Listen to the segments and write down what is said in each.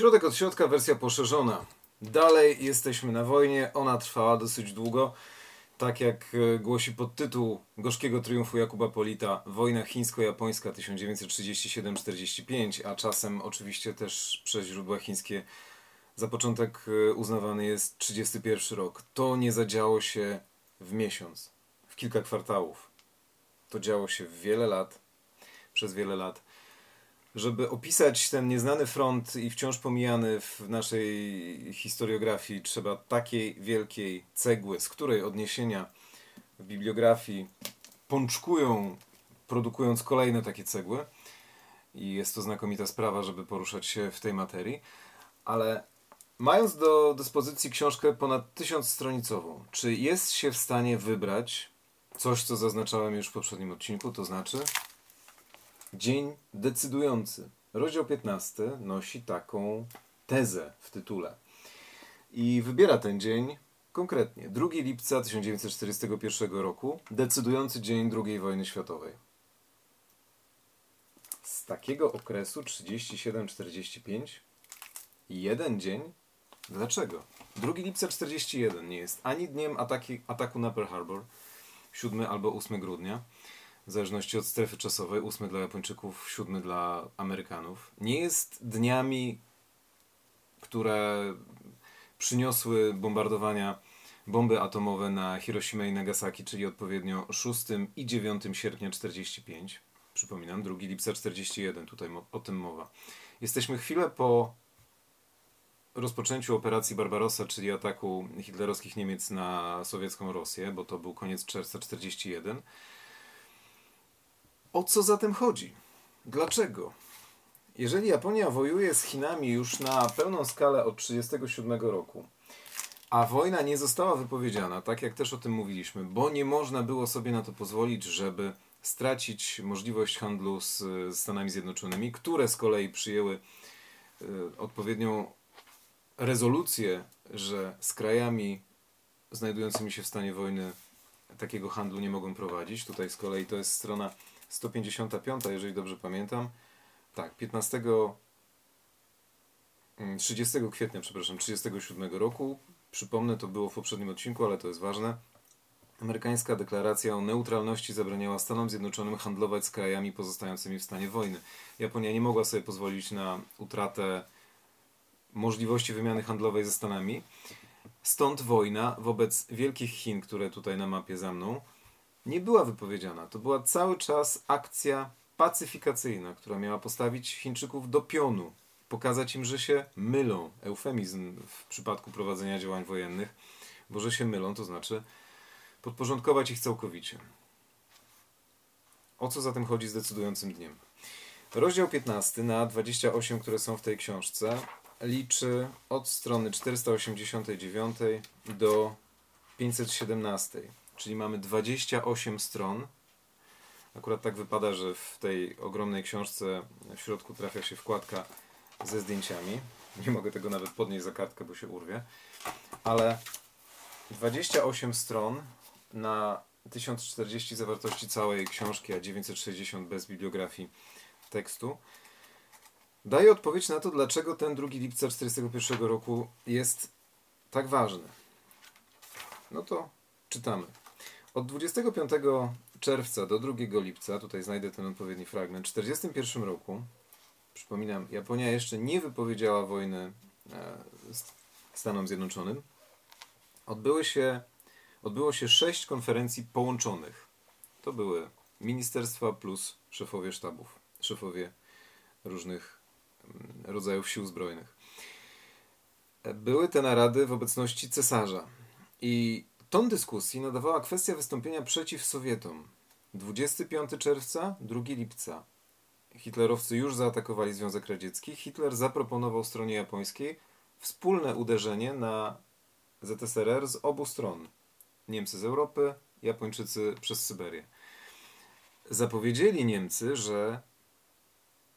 Środek od środka, wersja poszerzona. Dalej jesteśmy na wojnie, ona trwała dosyć długo. Tak jak e, głosi podtytuł gorzkiego triumfu Jakuba Polita, wojna chińsko-japońska 1937-45, a czasem oczywiście też przez źródła chińskie za początek e, uznawany jest 31 rok. To nie zadziało się w miesiąc, w kilka kwartałów. To działo się w wiele lat, przez wiele lat żeby opisać ten nieznany front i wciąż pomijany w naszej historiografii, trzeba takiej wielkiej cegły, z której odniesienia w bibliografii pączkują, produkując kolejne takie cegły. I jest to znakomita sprawa, żeby poruszać się w tej materii. Ale mając do dyspozycji książkę ponad tysiąc stronicową, czy jest się w stanie wybrać coś, co zaznaczałem już w poprzednim odcinku, to znaczy Dzień decydujący. Rozdział 15 nosi taką tezę w tytule. I wybiera ten dzień konkretnie. 2 lipca 1941 roku, decydujący dzień II wojny światowej. Z takiego okresu 37-45 jeden dzień? Dlaczego? 2 lipca 41 nie jest ani dniem ataki, ataku na Pearl Harbor, 7 albo 8 grudnia, w zależności od strefy czasowej, ósmy dla Japończyków, siódmy dla Amerykanów, nie jest dniami, które przyniosły bombardowania bomby atomowe na Hiroshima i Nagasaki, czyli odpowiednio 6 i 9 sierpnia 45. Przypominam, 2 lipca 41, tutaj o tym mowa. Jesteśmy chwilę po rozpoczęciu operacji Barbarossa, czyli ataku hitlerowskich Niemiec na sowiecką Rosję, bo to był koniec czerwca 41. O co zatem chodzi? Dlaczego? Jeżeli Japonia wojuje z Chinami już na pełną skalę od 1937 roku, a wojna nie została wypowiedziana, tak jak też o tym mówiliśmy, bo nie można było sobie na to pozwolić, żeby stracić możliwość handlu z Stanami Zjednoczonymi, które z kolei przyjęły y, odpowiednią rezolucję, że z krajami znajdującymi się w stanie wojny takiego handlu nie mogą prowadzić. Tutaj z kolei to jest strona 155, jeżeli dobrze pamiętam. Tak, 15. 30 mm, kwietnia, przepraszam, 37 roku. Przypomnę, to było w poprzednim odcinku, ale to jest ważne. Amerykańska deklaracja o neutralności zabraniała Stanom Zjednoczonym handlować z krajami pozostającymi w stanie wojny. Japonia nie mogła sobie pozwolić na utratę możliwości wymiany handlowej ze Stanami. Stąd wojna wobec wielkich Chin, które tutaj na mapie za mną, nie była wypowiedziana. To była cały czas akcja pacyfikacyjna, która miała postawić Chińczyków do pionu, pokazać im, że się mylą. Eufemizm w przypadku prowadzenia działań wojennych, bo że się mylą, to znaczy podporządkować ich całkowicie. O co zatem chodzi z decydującym dniem? Rozdział 15 na 28, które są w tej książce, liczy od strony 489 do 517 czyli mamy 28 stron. Akurat tak wypada, że w tej ogromnej książce w środku trafia się wkładka ze zdjęciami. Nie mogę tego nawet podnieść za kartkę, bo się urwie. Ale 28 stron na 1040 zawartości całej książki, a 960 bez bibliografii tekstu, daje odpowiedź na to, dlaczego ten 2 lipca 1941 roku jest tak ważny. No to czytamy. Od 25 czerwca do 2 lipca, tutaj znajdę ten odpowiedni fragment, w 1941 roku, przypominam, Japonia jeszcze nie wypowiedziała wojny e, Stanom Zjednoczonym, odbyły się, odbyło się sześć konferencji połączonych. To były ministerstwa plus szefowie sztabów, szefowie różnych mm, rodzajów sił zbrojnych. E, były te narady w obecności cesarza. I Ton dyskusji nadawała kwestia wystąpienia przeciw Sowietom. 25 czerwca, 2 lipca. Hitlerowcy już zaatakowali Związek Radziecki. Hitler zaproponował stronie japońskiej wspólne uderzenie na ZSRR z obu stron. Niemcy z Europy, Japończycy przez Syberię. Zapowiedzieli Niemcy, że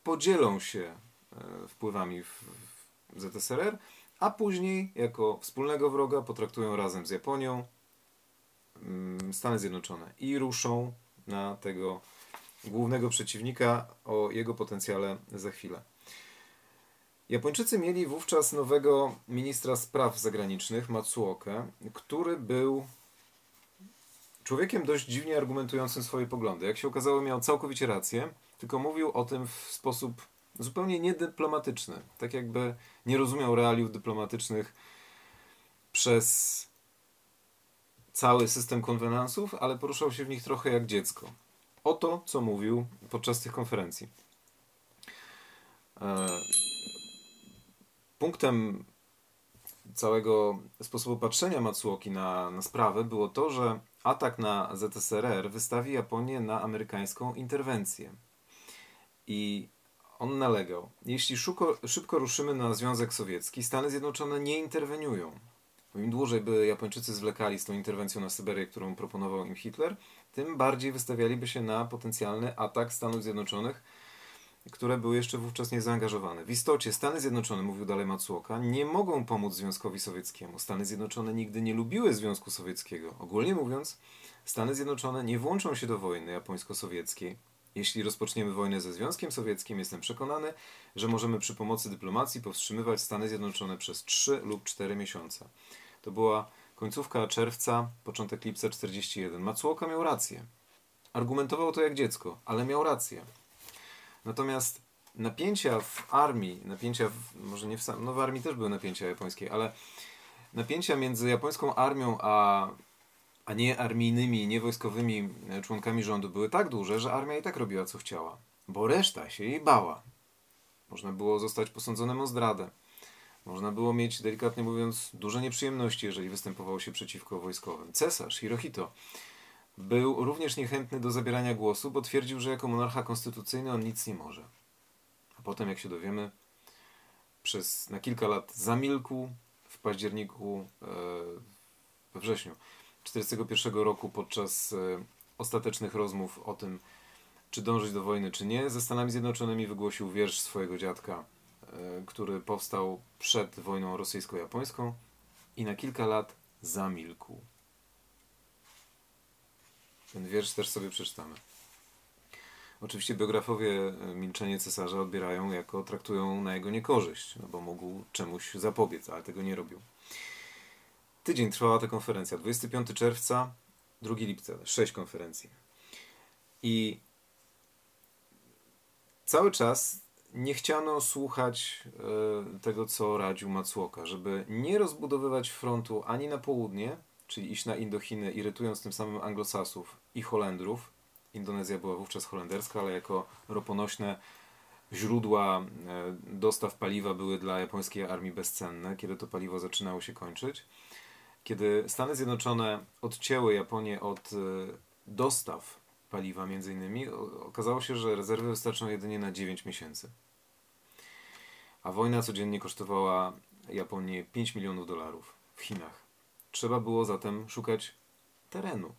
podzielą się e, wpływami w ZSRR, a później jako wspólnego wroga potraktują razem z Japonią, Stany Zjednoczone i ruszą na tego głównego przeciwnika o jego potencjale za chwilę. Japończycy mieli wówczas nowego ministra spraw zagranicznych, Matsuokę, który był człowiekiem dość dziwnie argumentującym swoje poglądy. Jak się okazało, miał całkowicie rację, tylko mówił o tym w sposób zupełnie niedyplomatyczny. Tak jakby nie rozumiał realiów dyplomatycznych przez cały system konwenansów, ale poruszał się w nich trochę jak dziecko. Oto, co mówił podczas tych konferencji. E, punktem całego sposobu patrzenia Matsuoki na, na sprawę było to, że atak na ZSRR wystawi Japonię na amerykańską interwencję. I on nalegał, jeśli szuko, szybko ruszymy na Związek Sowiecki, Stany Zjednoczone nie interweniują. Im dłużej by Japończycy zwlekali z tą interwencją na Syberię, którą proponował im Hitler, tym bardziej wystawialiby się na potencjalny atak Stanów Zjednoczonych, które były jeszcze wówczas niezaangażowane. W istocie Stany Zjednoczone, mówił dalej Matsuoka, nie mogą pomóc Związkowi Sowieckiemu. Stany Zjednoczone nigdy nie lubiły Związku Sowieckiego. Ogólnie mówiąc, Stany Zjednoczone nie włączą się do wojny japońsko-sowieckiej. Jeśli rozpoczniemy wojnę ze Związkiem Sowieckim, jestem przekonany, że możemy przy pomocy dyplomacji powstrzymywać Stany Zjednoczone przez 3 lub 4 miesiące. To była końcówka czerwca, początek lipca 41. Matsuoka miał rację. Argumentował to jak dziecko, ale miał rację. Natomiast napięcia w armii, napięcia w, może nie w, no w armii też były napięcia japońskie, ale napięcia między japońską armią a, a nie armijnymi, nie wojskowymi członkami rządu były tak duże, że armia i tak robiła co chciała, bo reszta się jej bała. Można było zostać posądzonym o zdradę. Można było mieć, delikatnie mówiąc, duże nieprzyjemności, jeżeli występowało się przeciwko wojskowym. Cesarz Hirohito był również niechętny do zabierania głosu, bo twierdził, że jako monarcha konstytucyjny on nic nie może. A potem, jak się dowiemy, przez na kilka lat zamilkł w październiku, e, we wrześniu 1941 roku podczas e, ostatecznych rozmów o tym, czy dążyć do wojny, czy nie, ze Stanami Zjednoczonymi wygłosił wiersz swojego dziadka, który powstał przed wojną rosyjsko-japońską i na kilka lat zamilkł. Ten wiersz też sobie przeczytamy. Oczywiście biografowie e, milczenie cesarza odbierają jako traktują na jego niekorzyść, no bo mógł czemuś zapobiec, ale tego nie robił. Tydzień trwała ta konferencja. 25 czerwca, 2 lipca, 6 konferencji. I cały czas nie chciano słuchać e, tego, co radził Matsuoka, żeby nie rozbudowywać frontu ani na południe, czyli iść na Indochiny, irytując tym samym Anglosasów i Holendrów. Indonezja była wówczas holenderska, ale jako roponośne źródła e, dostaw paliwa były dla japońskiej armii bezcenne, kiedy to paliwo zaczynało się kończyć. Kiedy Stany Zjednoczone odcięły Japonię od e, dostaw paliwa między innymi, okazało się, że rezerwy wystarczą jedynie na 9 miesięcy. A wojna codziennie kosztowała Japonię 5 milionów dolarów w Chinach. Trzeba było zatem szukać terenu.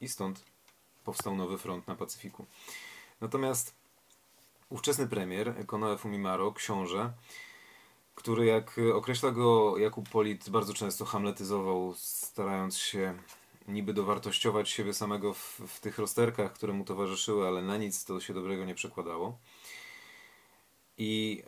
I stąd powstał nowy front na Pacyfiku. Natomiast ówczesny premier, Konoe Fumimaro, książę, który jak określa go Jakub Polit, bardzo często hamletyzował, starając się niby dowartościować siebie samego w, w tych rozterkach, które mu towarzyszyły, ale na nic to się dobrego nie przekładało. I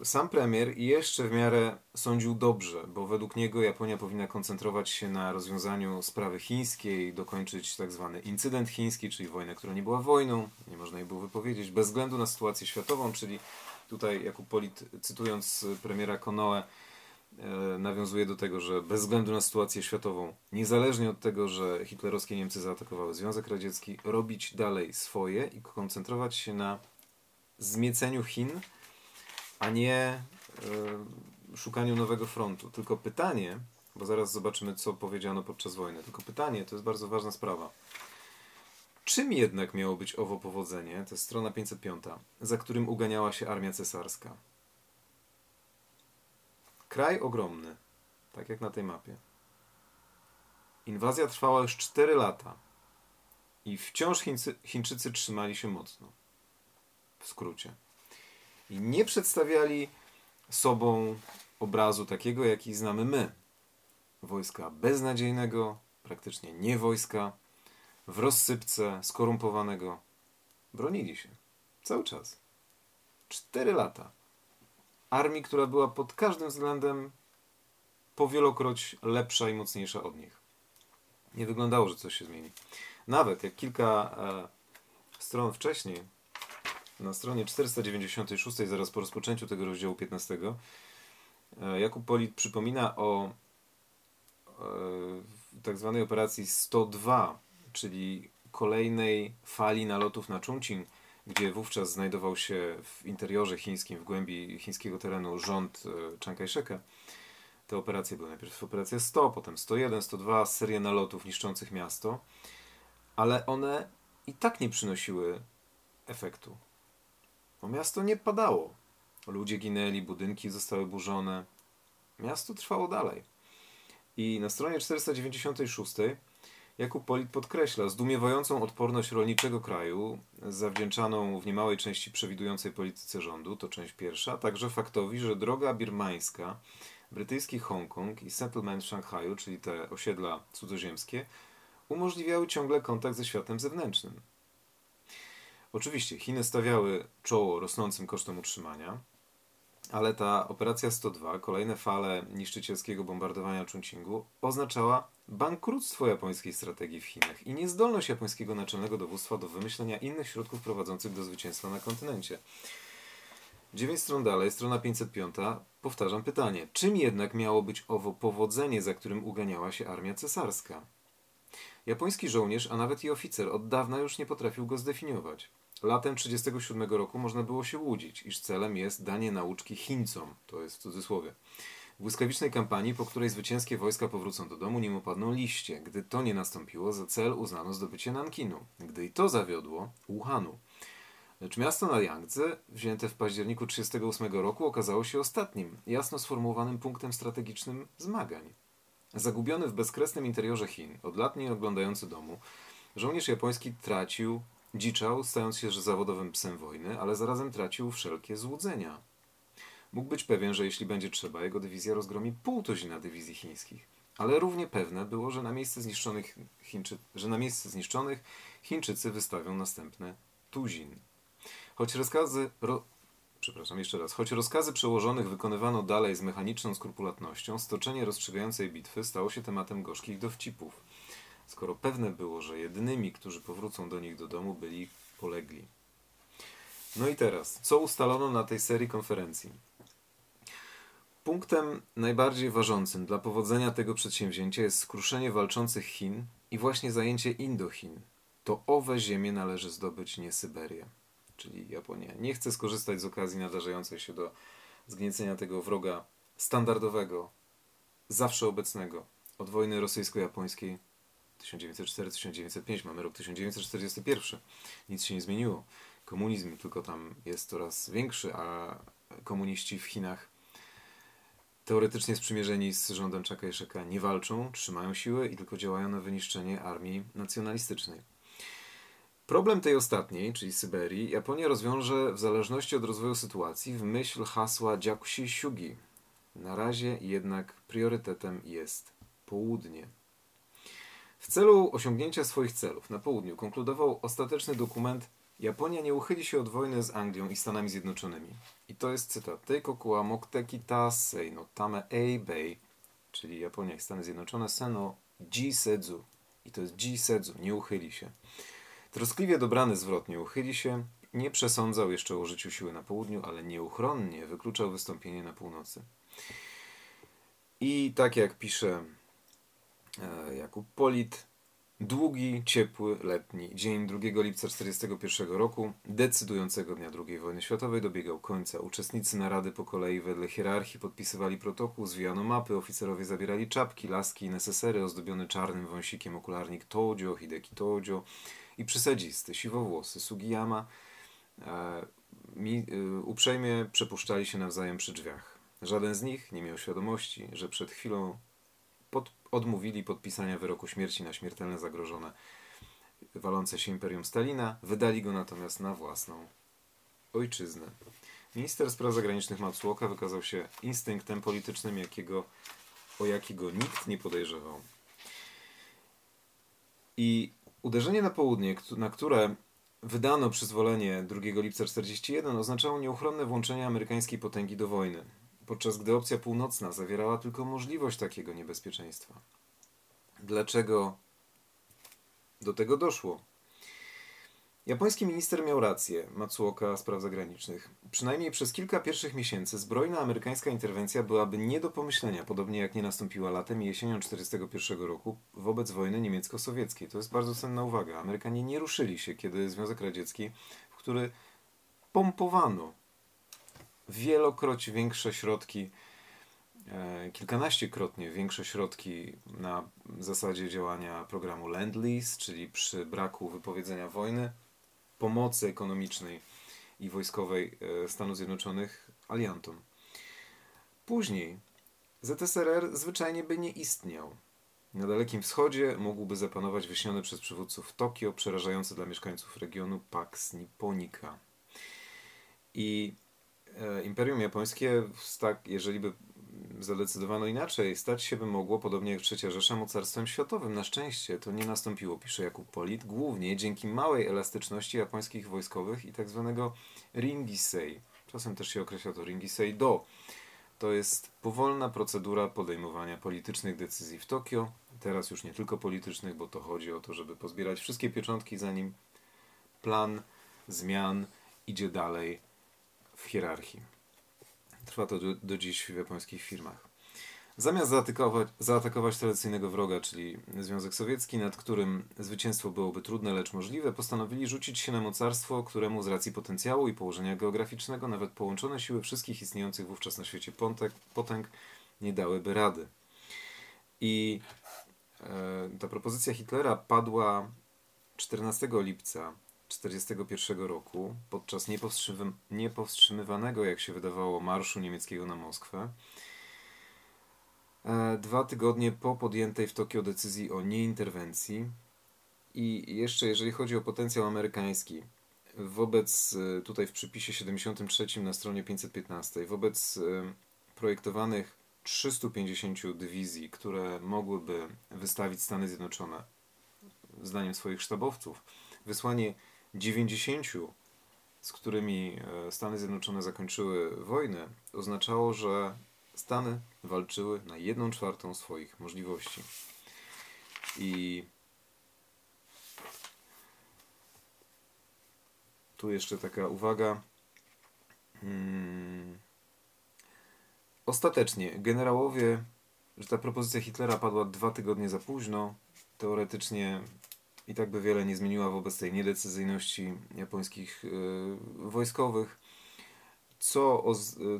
e, sam premier jeszcze w miarę sądził dobrze, bo według niego Japonia powinna koncentrować się na rozwiązaniu sprawy chińskiej, dokończyć tak zwany incydent chiński, czyli wojnę, która nie była wojną, nie można jej było wypowiedzieć, bez względu na sytuację światową, czyli tutaj Jakub Polit, cytując premiera Konoe, e, nawiązuje do tego, że bez względu na sytuację światową, niezależnie od tego, że hitlerowskie Niemcy zaatakowały Związek Radziecki, robić dalej swoje i koncentrować się na zmieceniu Chin, a nie y, szukaniu nowego frontu. Tylko pytanie, bo zaraz zobaczymy, co powiedziano podczas wojny. Tylko pytanie, to jest bardzo ważna sprawa. Czym jednak miało być owo powodzenie, to jest strona 505, za którym uganiała się armia cesarska? Kraj ogromny, tak jak na tej mapie. Inwazja trwała już 4 lata i wciąż Chińcy, Chińczycy trzymali się mocno skrócie. I nie przedstawiali sobą obrazu takiego, jaki znamy my. Wojska beznadziejnego, praktycznie nie wojska, w rozsypce, skorumpowanego. Bronili się. Cały czas. Cztery lata. armii, która była pod każdym względem powielokroć lepsza i mocniejsza od nich. Nie wyglądało, że coś się zmieni. Nawet jak kilka e, stron wcześniej, na stronie 496, zaraz po rozpoczęciu tego rozdziału 15, e, Jakub Polit przypomina o e, tak zwanej operacji 102, czyli kolejnej fali nalotów na Chongqing, gdzie wówczas znajdował się w interiorze chińskim, w głębi chińskiego terenu rząd e, Chiang Kai-sheka. Te operacje były najpierw operacja 100, potem 101, 102, seria nalotów niszczących miasto, ale one i tak nie przynosiły efektu. Bo miasto nie padało. Ludzie ginęli, budynki zostały burzone. Miasto trwało dalej. I na stronie 496 Jakub Polit podkreśla zdumiewającą odporność rolniczego kraju, zawdzięczaną w niemałej części przewidującej polityce rządu, to część pierwsza, także faktowi, że droga birmańska, brytyjski Hongkong i settlement Szanghaju, czyli te osiedla cudzoziemskie, umożliwiały ciągle kontakt ze światem zewnętrznym. Oczywiście Chiny stawiały czoło rosnącym kosztom utrzymania, ale ta operacja 102, kolejne fale niszczycielskiego bombardowania Chongqingu, oznaczała bankructwo japońskiej strategii w Chinach i niezdolność japońskiego naczelnego dowództwa do wymyślenia innych środków prowadzących do zwycięstwa na kontynencie. Dziewięć stron dalej, strona 505, powtarzam pytanie. Czym jednak miało być owo powodzenie, za którym uganiała się armia cesarska? Japoński żołnierz, a nawet i oficer od dawna już nie potrafił go zdefiniować. Latem 1937 roku można było się łudzić, iż celem jest danie nauczki Chińcom, to jest w cudzysłowie. W błyskawicznej kampanii, po której zwycięskie wojska powrócą do domu, nim opadną liście. Gdy to nie nastąpiło, za cel uznano zdobycie Nankinu. Gdy i to zawiodło, Wuhanu. Lecz miasto na Yangtze, wzięte w październiku 1938 roku, okazało się ostatnim, jasno sformułowanym punktem strategicznym zmagań. Zagubiony w bezkresnym interiorze Chin, od lat nie oglądający domu, żołnierz japoński tracił, dziczał, stając się zawodowym psem wojny, ale zarazem tracił wszelkie złudzenia. Mógł być pewien, że jeśli będzie trzeba, jego dywizja rozgromi pół tuzina dywizji chińskich. Ale równie pewne było, że na miejsce zniszczonych, Chińczy... że na miejsce zniszczonych Chińczycy wystawią następne tuzin. Choć rozkazy, ro... przepraszam jeszcze raz, choć rozkazy przełożonych wykonywano dalej z mechaniczną skrupulatnością, stoczenie rozstrzygającej bitwy stało się tematem gorzkich dowcipów. Skoro pewne było, że jedynymi, którzy powrócą do nich do domu, byli polegli. No i teraz, co ustalono na tej serii konferencji? Punktem najbardziej ważącym dla powodzenia tego przedsięwzięcia jest skruszenie walczących Chin i właśnie zajęcie Indochin. To owe ziemie należy zdobyć, nie Syberię, czyli Japonia. Nie chce skorzystać z okazji nadarzającej się do zgniecenia tego wroga standardowego, zawsze obecnego, od wojny rosyjsko-japońskiej 1904-1905. Mamy rok 1941. Nic się nie zmieniło. Komunizm tylko tam jest coraz większy, a komuniści w Chinach teoretycznie sprzymierzeni z rządem Chiang Kai-sheka nie walczą, trzymają siły i tylko działają na wyniszczenie armii nacjonalistycznej. Problem tej ostatniej, czyli Syberii, Japonia rozwiąże w zależności od rozwoju sytuacji w myśl hasła Jakushi Shugi. Na razie jednak priorytetem jest południe. W celu osiągnięcia swoich celów na południu konkludował ostateczny dokument Japonia nie uchyli się od wojny z Anglią i Stanami Zjednoczonymi. I to jest cytat. Teikoku wa mokteki tasei no tame eibei, czyli Japonia i Stany Zjednoczone, seno jisedzu. I to jest jisedzu, nie uchyli się. Troskliwie dobrany zwrot nie uchyli się, nie przesądzał jeszcze o użyciu siły na południu, ale nieuchronnie wykluczał wystąpienie na północy. I tak jak pisze Jakub Polit, Długi, ciepły, letni dzień 2 lipca 1941 roku, decydującego dnia II wojny światowej, dobiegał końca. Uczestnicy narady po kolei wedle hierarchii podpisywali protokół, zwijano mapy, oficerowie zabierali czapki, laski i nesesery, ozdobiony czarnym wąsikiem okularnik Tojo, Hideki Tojo i przysadzisty, siwowłosy Sugiyama e, mi, e, uprzejmie przepuszczali się nawzajem przy drzwiach. Żaden z nich nie miał świadomości, że przed chwilą pod odmówili podpisania wyroku śmierci na śmiertelne zagrożone walące się imperium Stalina, wydali go natomiast na własną ojczyznę. Minister spraw zagranicznych Matsuoka wykazał się instynktem politycznym, jakiego, o jakiego nikt nie podejrzewał. I uderzenie na południe, na które wydano przyzwolenie 2 lipca 1941, oznaczało nieuchronne włączenie amerykańskiej potęgi do wojny, podczas gdy opcja północna zawierała tylko możliwość takiego niebezpieczeństwa. Dlaczego do tego doszło? Japoński minister miał rację, Matsuoka spraw zagranicznych. Przynajmniej przez kilka pierwszych miesięcy zbrojna amerykańska interwencja byłaby nie do pomyślenia, podobnie jak nie nastąpiła latem i jesienią 1941 roku wobec wojny niemiecko-sowieckiej. To jest bardzo cenna uwaga. Amerykanie nie ruszyli się, kiedy Związek Radziecki, w który pompowano wielokroć większe środki, e, kilkanaściekrotnie większe środki na zasadzie działania programu Lend-Lease, czyli przy braku wypowiedzenia wojny, pomocy ekonomicznej i wojskowej e, Stanów Zjednoczonych aliantom. Później ZSRR zwyczajnie by nie istniał. Na Dalekim Wschodzie mógłby zapanować wyśniony przez przywódców Tokio, przerażający dla mieszkańców regionu Pax Nipponica. I Imperium Japońskie, tak, jeżeli by zadecydowano inaczej. Stać się by mogło, podobnie jak Trzecia Rzesza, mocarstwem światowym. Na szczęście to nie nastąpiło, pisze Jakub Polit, głównie dzięki małej elastyczności japońskich wojskowych i tak zwanego ringisei. Czasem też się określa to ringisei do. To jest powolna procedura podejmowania politycznych decyzji w Tokio. Teraz już nie tylko politycznych, bo to chodzi o to, żeby pozbierać wszystkie pieczątki, zanim plan zmian idzie dalej w hierarchii. Trwa to do, do dziś w japońskich firmach. Zamiast zaatakować, zaatakować tradycyjnego wroga, czyli Związek Sowiecki, nad którym zwycięstwo byłoby trudne, lecz możliwe, postanowili rzucić się na mocarstwo, któremu z racji potencjału i położenia geograficznego nawet połączone siły wszystkich istniejących wówczas na świecie potęg, potęg nie dałyby rady. I e, ta propozycja Hitlera padła 14 lipca 1941 roku, podczas niepowstrzymywanego, jak się wydawało, marszu niemieckiego na Moskwę, e, dwa tygodnie po podjętej w Tokio decyzji o nieinterwencji. I jeszcze jeżeli chodzi o potencjał amerykański, wobec, e, tutaj w przypisie 73 na stronie 515, wobec e, projektowanych 350 dywizji, które mogłyby wystawić Stany Zjednoczone, zdaniem swoich sztabowców, wysłanie 90, z którymi e, Stany Zjednoczone zakończyły wojnę, oznaczało, że Stany walczyły na jedną czwartą swoich możliwości. I tu jeszcze taka uwaga. Hmm. Ostatecznie generałowie, że ta propozycja Hitlera padła dwa tygodnie za późno, teoretycznie i tak by wiele nie zmieniła wobec tej niedecyzyjności japońskich yy, wojskowych, co,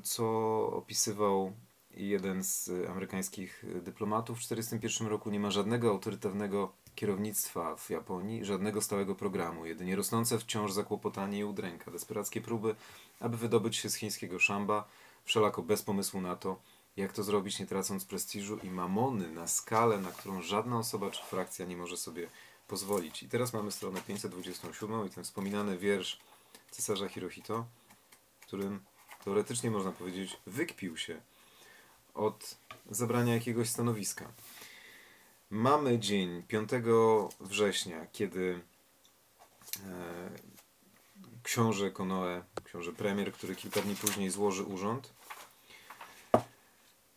co opisywał jeden z amerykańskich dyplomatów w 1941 roku. Nie ma żadnego autorytywnego kierownictwa w Japonii, żadnego stałego programu, jedynie rosnące wciąż zakłopotanie i udręka, desperackie próby, aby wydobyć się z chińskiego szamba, wszelako bez pomysłu na to, jak to zrobić, nie tracąc prestiżu i mamony na skalę, na którą żadna osoba czy frakcja nie może sobie pozwolić. I teraz mamy stronę 527 i ten wspominany wiersz cesarza Hirohito, którym teoretycznie można powiedzieć wykpił się od zabrania jakiegoś stanowiska. Mamy dzień 5 września, kiedy e, książę Konoe, książę premier, który kilka dni później złoży urząd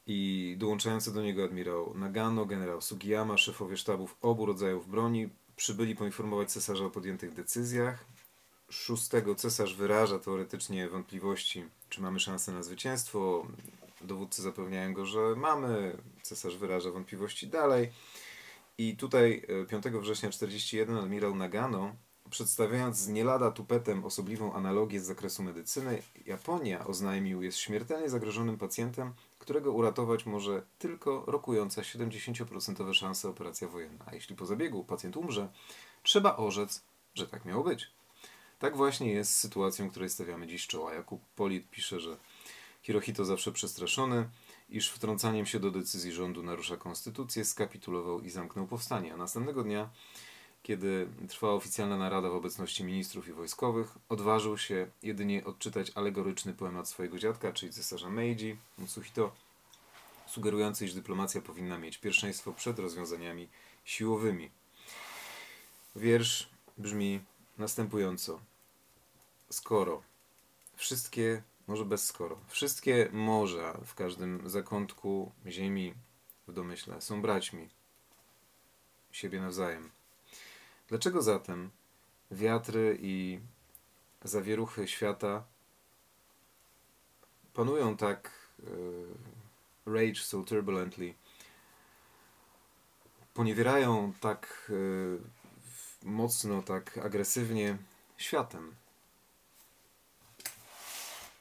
i dołączający do niego admirał Nagano, generał Sugiyama, szefowie sztabów obu rodzajów broni przybyli poinformować cesarza o podjętych decyzjach. Szóstego cesarz wyraża teoretycznie wątpliwości, czy mamy szansę na zwycięstwo. Dowódcy zapewniają go, że mamy. Cesarz wyraża wątpliwości dalej. I tutaj 5 e, września 1941 admirał Nagano, przedstawiając z nie lada tupetem osobliwą analogię z zakresu medycyny, Japonia, oznajmił, jest śmiertelnie zagrożonym pacjentem, którego uratować może tylko rokująca 70% szanse operacja wojenna. A jeśli po zabiegu pacjent umrze, trzeba orzec, że tak miało być. Tak właśnie jest z sytuacją, której stawiamy dziś czoła. Jakub Polit pisze, że Hirohito zawsze przestraszony, iż wtrącaniem się do decyzji rządu narusza konstytucję, skapitulował i zamknął powstanie. A następnego dnia, kiedy trwała oficjalna narada w obecności ministrów i wojskowych, odważył się jedynie odczytać alegoryczny poemat swojego dziadka, czyli cesarza Meiji, Mutsuhito, sugerujący, iż dyplomacja powinna mieć pierwszeństwo przed rozwiązaniami siłowymi. Wiersz brzmi następująco. Skoro wszystkie, może bez skoro, wszystkie morza w każdym zakątku ziemi w domyśle są braćmi siebie nawzajem. Dlaczego zatem wiatry i zawieruchy świata panują tak uh, rage so turbulently, poniewierają tak uh, mocno, tak agresywnie światem.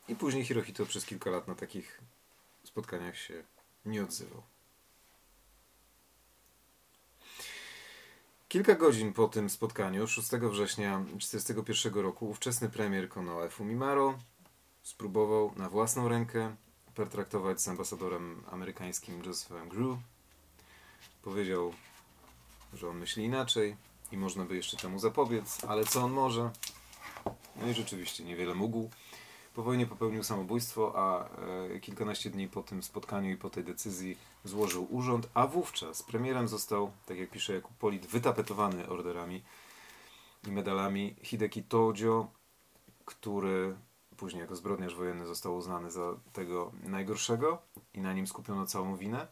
I później Hirohito przez kilka lat na takich spotkaniach się nie odzywał. Kilka godzin po tym spotkaniu, 6 września 1941 roku, ówczesny premier Konoe Fumimaro spróbował na własną rękę pertraktować z ambasadorem amerykańskim Josephem Grew. Powiedział, że on myśli inaczej i można by jeszcze temu zapobiec, ale co on może? No i rzeczywiście niewiele mógł. Po wojnie popełnił samobójstwo, a e, kilkanaście dni po tym spotkaniu i po tej decyzji złożył urząd, a wówczas premierem został, tak jak pisze Jakub Polit, wytapetowany orderami i medalami Hideki Tojo, który później jako zbrodniarz wojenny został uznany za tego najgorszego i na nim skupiono całą winę.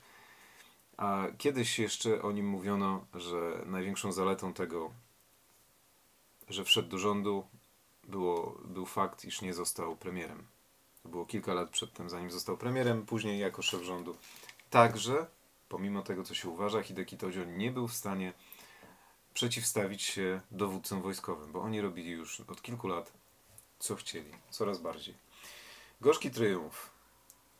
A kiedyś jeszcze o nim mówiono, że największą zaletą tego, że wszedł do rządu, było, był fakt, iż nie został premierem. To było kilka lat przedtem, zanim został premierem, później jako szef rządu. Także, pomimo tego, co się uważa, Hideki Tojo nie był w stanie przeciwstawić się dowódcom wojskowym, bo oni robili już od kilku lat, co chcieli, coraz bardziej. Gorzki triumf.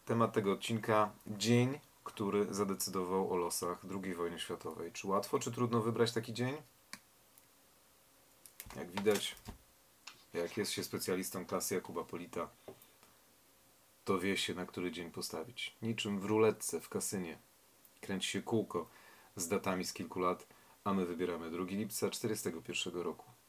Temat tego odcinka. Dzień, który zadecydował o losach II wojny światowej. Czy łatwo, czy trudno wybrać taki dzień? Jak widać, jak jest się specjalistą klasy Jakuba Polita, to wie się, na który dzień postawić. Niczym w ruletce w kasynie. Kręci się kółko z datami z kilku lat, a my wybieramy 2 lipca 1941 roku.